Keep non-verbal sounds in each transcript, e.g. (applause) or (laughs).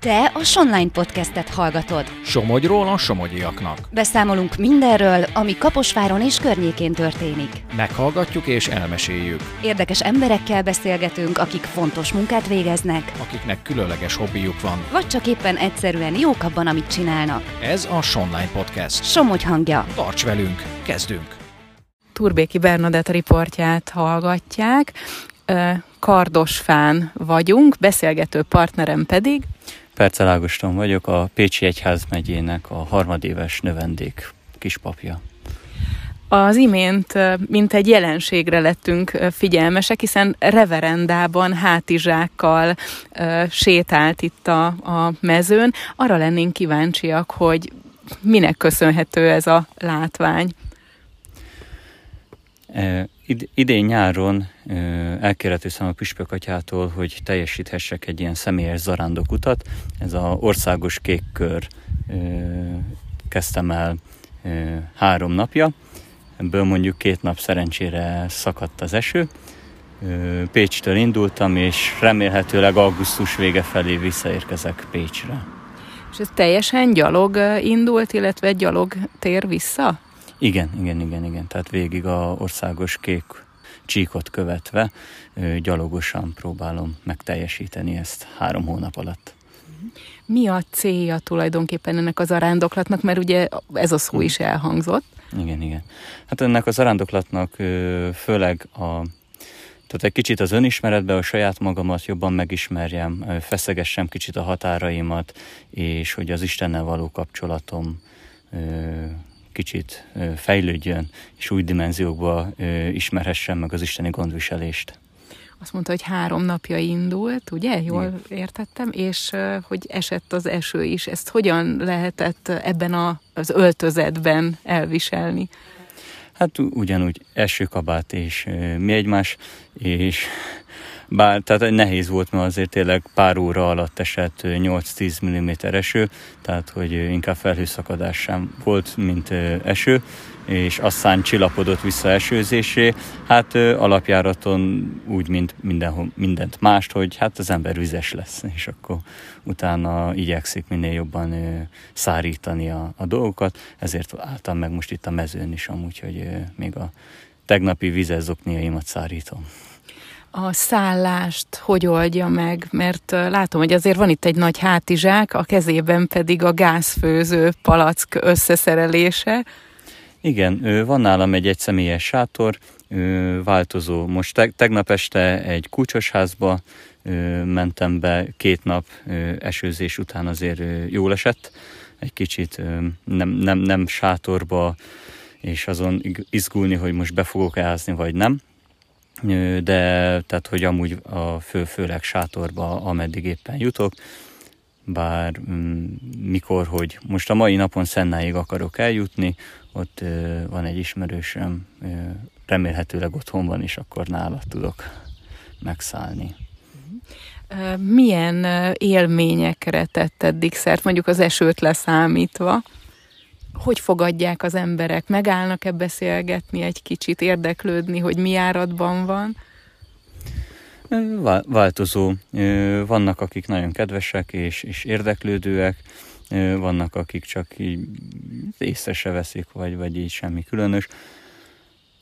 Te a Sonline podcastet hallgatod. Somogyról a somogyiaknak. Beszámolunk mindenről, ami Kaposváron és környékén történik. Meghallgatjuk és elmeséljük. Érdekes emberekkel beszélgetünk, akik fontos munkát végeznek, Akiknek különleges hobbijuk van. vagy csak éppen egyszerűen jók abban, amit csinálnak. Ez a Sonline Podcast. Somogy hangja. Tarts velünk, kezdünk! Turbéki Bernadett riportját hallgatják. Kardosfán vagyunk, beszélgető partnerem pedig Percel Ágoston vagyok, a Pécsi Egyház megyének a harmadéves növendék kispapja. Az imént mint egy jelenségre lettünk figyelmesek, hiszen reverendában hátizsákkal sétált itt a, a mezőn. Arra lennénk kíváncsiak, hogy minek köszönhető ez a látvány. E, id- idén nyáron e, elkérhetőszem a Püspök atyától, hogy teljesíthessek egy ilyen személyes zarándokutat. Ez a országos kékkör e, kezdtem el három napja. Ebből mondjuk két nap szerencsére szakadt az eső. Pécstől indultam, és remélhetőleg augusztus vége felé visszaérkezek Pécsre. És ez teljesen gyalog indult, illetve gyalog tér vissza? Igen, igen, igen, igen. Tehát végig a országos kék csíkot követve gyalogosan próbálom megteljesíteni ezt három hónap alatt. Mi a célja tulajdonképpen ennek az arándoklatnak, mert ugye ez a szó is elhangzott. Igen, igen. Hát ennek az arándoklatnak főleg a tehát egy kicsit az önismeretbe, a saját magamat jobban megismerjem, feszegessem kicsit a határaimat, és hogy az Istennel való kapcsolatom kicsit fejlődjön, és új dimenziókba ö, ismerhessem meg az isteni gondviselést. Azt mondta, hogy három napja indult, ugye? Jól értettem, és hogy esett az eső is. Ezt hogyan lehetett ebben a, az öltözetben elviselni? Hát ugyanúgy esőkabát és mi egymás, és bár, tehát nehéz volt, mert azért tényleg pár óra alatt esett ö, 8-10 mm eső, tehát hogy inkább felhőszakadás sem volt, mint eső, és aztán csillapodott vissza esőzésé. Hát alapjáraton úgy, mint mindenhol, mindent mást, hogy hát az ember vizes lesz, és akkor utána igyekszik minél jobban szárítani a, a dolgokat, ezért álltam meg most itt a mezőn is amúgy, hogy még a tegnapi vizes zokniaimat szárítom. A szállást hogy oldja meg? Mert látom, hogy azért van itt egy nagy hátizsák, a kezében pedig a gázfőző palack összeszerelése. Igen, van nálam egy egyszemélyes sátor, változó. Most te- tegnap este egy kúcsosházba ö, mentem be, két nap esőzés után azért jól esett. Egy kicsit nem, nem, nem sátorba, és azon izgulni, hogy most be fogok ázni, vagy nem. De tehát, hogy amúgy a fő, főleg sátorba, ameddig éppen jutok, bár mm, mikor, hogy most a mai napon Szennáig akarok eljutni, ott van egy ismerősöm, remélhetőleg otthon van, és akkor nála tudok megszállni. Milyen élményekre tett eddig szert, mondjuk az esőt leszámítva? Hogy fogadják az emberek? Megállnak-e beszélgetni egy kicsit, érdeklődni, hogy mi áradban van? Változó. Vannak, akik nagyon kedvesek és, és érdeklődőek, vannak, akik csak így észre se veszik, vagy, vagy így semmi különös.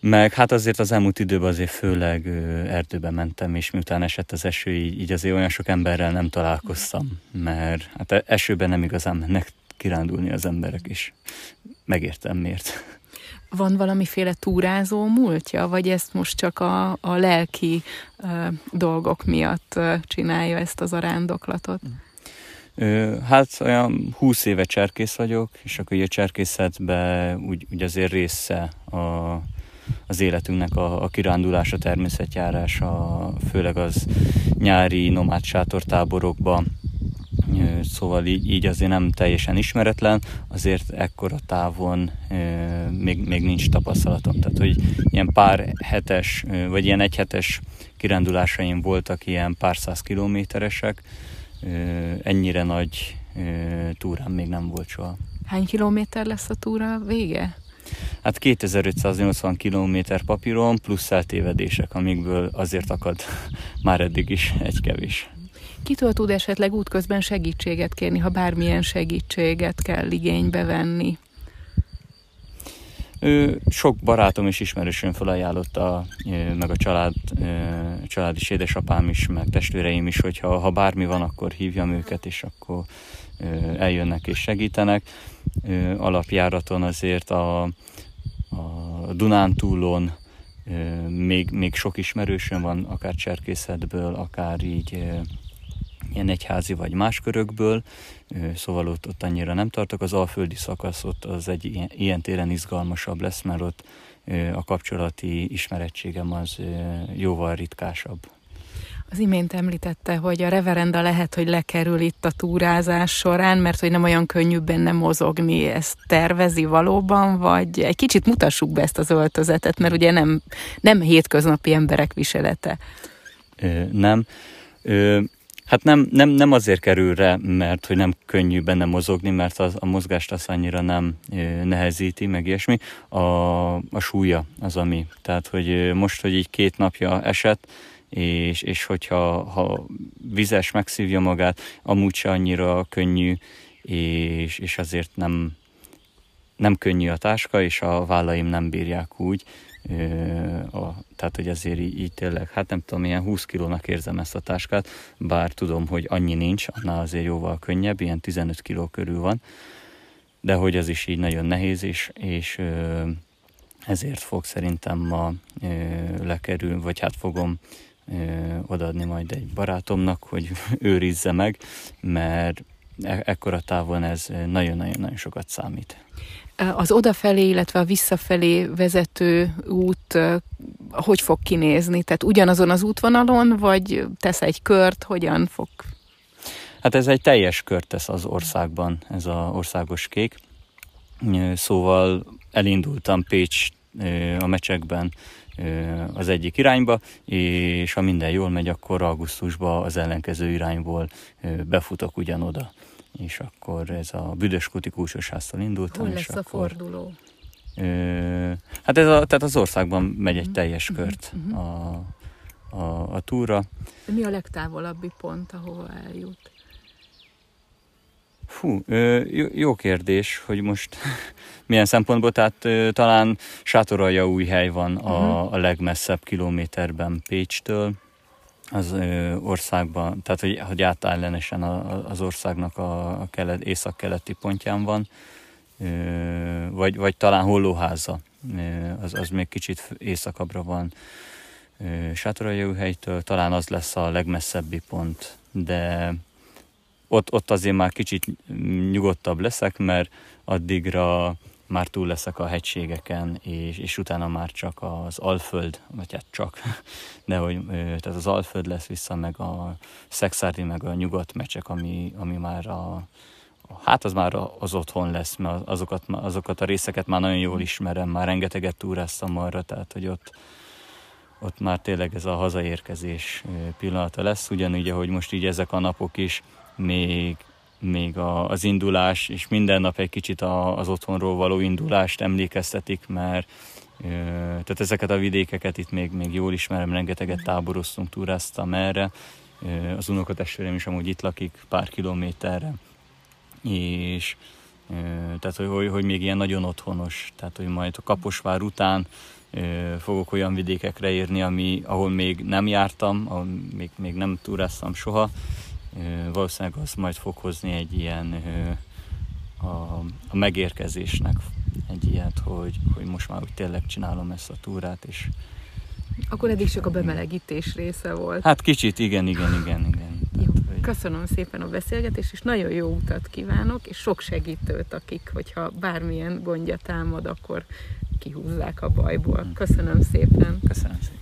Meg hát azért az elmúlt időben azért főleg erdőbe mentem, és miután esett az eső, így, így azért olyan sok emberrel nem találkoztam, mert hát e- esőben nem igazán mennek kirándulni az emberek, és megértem miért. Van valamiféle túrázó múltja, vagy ezt most csak a, a lelki ö, dolgok miatt ö, csinálja ezt az arándoklatot? Ö, Hát olyan 20 éve cserkész vagyok, és akkor ugye a cserkészetben úgy, úgy azért része a, az életünknek a, a kirándulás, a természetjárás, a, főleg az nyári nomád sátortáborokba, Ö, szóval így, így azért nem teljesen ismeretlen, azért ekkora távon még, még nincs tapasztalatom. Tehát, hogy ilyen pár hetes, vagy ilyen egyhetes kirándulásaim voltak, ilyen pár száz kilométeresek, ennyire nagy túrám még nem volt soha. Hány kilométer lesz a túra vége? Hát 2580 km papíron plusz eltévedések, amikből azért akad (laughs) már eddig is egy kevés. Kitől tud esetleg útközben segítséget kérni, ha bármilyen segítséget kell igénybe venni? Sok barátom és ismerősöm felajánlotta, meg a család, család is, édesapám is, meg testvéreim is, hogyha ha bármi van, akkor hívjam őket, és akkor eljönnek és segítenek. Alapjáraton azért a, a Dunántúlon még, még sok ismerősöm van, akár cserkészetből, akár így ilyen egyházi vagy más körökből, szóval ott, ott annyira nem tartok. Az alföldi szakasz ott az egy ilyen, ilyen téren izgalmasabb lesz, mert ott a kapcsolati ismerettségem az jóval ritkásabb. Az imént említette, hogy a reverenda lehet, hogy lekerül itt a túrázás során, mert hogy nem olyan könnyű benne mozogni. Ezt tervezi valóban, vagy egy kicsit mutassuk be ezt az öltözetet, mert ugye nem, nem hétköznapi emberek viselete. Ö, nem. Ö, Hát nem, nem, nem azért kerül rá, mert hogy nem könnyű benne mozogni, mert az, a mozgást az annyira nem nehezíti, meg ilyesmi. A, a súlya az, ami. Tehát, hogy most, hogy így két napja esett, és, és hogyha ha vizes megszívja magát, amúgy se annyira könnyű, és, és azért nem, nem könnyű a táska, és a vállaim nem bírják úgy, a, tehát, hogy azért így, így tényleg, hát nem tudom, ilyen 20 kilónak érzem ezt a táskát, bár tudom, hogy annyi nincs, annál azért jóval könnyebb, ilyen 15 kiló körül van, de hogy ez is így nagyon nehéz, és, és ezért fog szerintem ma lekerül, vagy hát fogom odaadni majd egy barátomnak, hogy (laughs) őrizze meg, mert e- ekkora távon ez nagyon-nagyon-nagyon sokat számít. Az odafelé, illetve a visszafelé vezető út hogy fog kinézni? Tehát ugyanazon az útvonalon, vagy tesz egy kört, hogyan fog? Hát ez egy teljes kört tesz az országban, ez az országos kék. Szóval elindultam Pécs a mecsekben az egyik irányba, és ha minden jól megy, akkor augusztusban az ellenkező irányból befutok ugyanoda és akkor ez a Büdöskuti Kúsosháztól indult. Hol lesz a forduló? Ö, hát ez a, tehát az országban megy egy mhm. teljes uh-huh. kört uh-huh. a, a, a túra. Mi a legtávolabbi pont, ahova eljut? Fú, jó, jó kérdés, hogy most (laughs) milyen szempontból, tehát talán Sátoralja új hely van a, a legmesszebb kilométerben Pécstől, az országban, tehát hogy, hogy átellenesen a, az országnak a, kelet, észak-keleti pontján van, vagy, vagy talán Hollóháza, ö, az, az még kicsit északabbra van helytől, talán az lesz a legmesszebbi pont, de ott, ott azért már kicsit nyugodtabb leszek, mert addigra már túl leszek a hegységeken, és, és utána már csak az Alföld, vagy hát csak, (laughs) de hogy tehát az Alföld lesz vissza, meg a Szexárdi, meg a nyugat mecsek, ami, ami már a, hát az már az otthon lesz, mert azokat, azokat a részeket már nagyon jól ismerem, már rengeteget túráztam arra, tehát hogy ott, ott már tényleg ez a hazaérkezés pillanata lesz, ugyanígy, ahogy most így ezek a napok is még még a, az indulás, és minden nap egy kicsit a, az otthonról való indulást emlékeztetik, mert ö, tehát ezeket a vidékeket itt még, még jól ismerem, rengeteget táboroztunk, túráztam erre, ö, az unokatestvérem is amúgy itt lakik pár kilométerre, és ö, tehát hogy, hogy, hogy még ilyen nagyon otthonos, tehát hogy majd a Kaposvár után fogok olyan vidékekre érni, ami, ahol még nem jártam, ahol még, még nem túráztam soha, valószínűleg az majd fog hozni egy ilyen a, a megérkezésnek egy ilyet, hogy, hogy most már úgy tényleg csinálom ezt a túrát, és akkor eddig csak a bemelegítés része volt. Hát kicsit, igen, igen, igen, igen. Jó, Tehát, hogy... Köszönöm szépen a beszélgetést, és nagyon jó utat kívánok, és sok segítőt, akik, hogyha bármilyen gondja támad, akkor kihúzzák a bajból. Köszönöm szépen. Köszönöm szépen.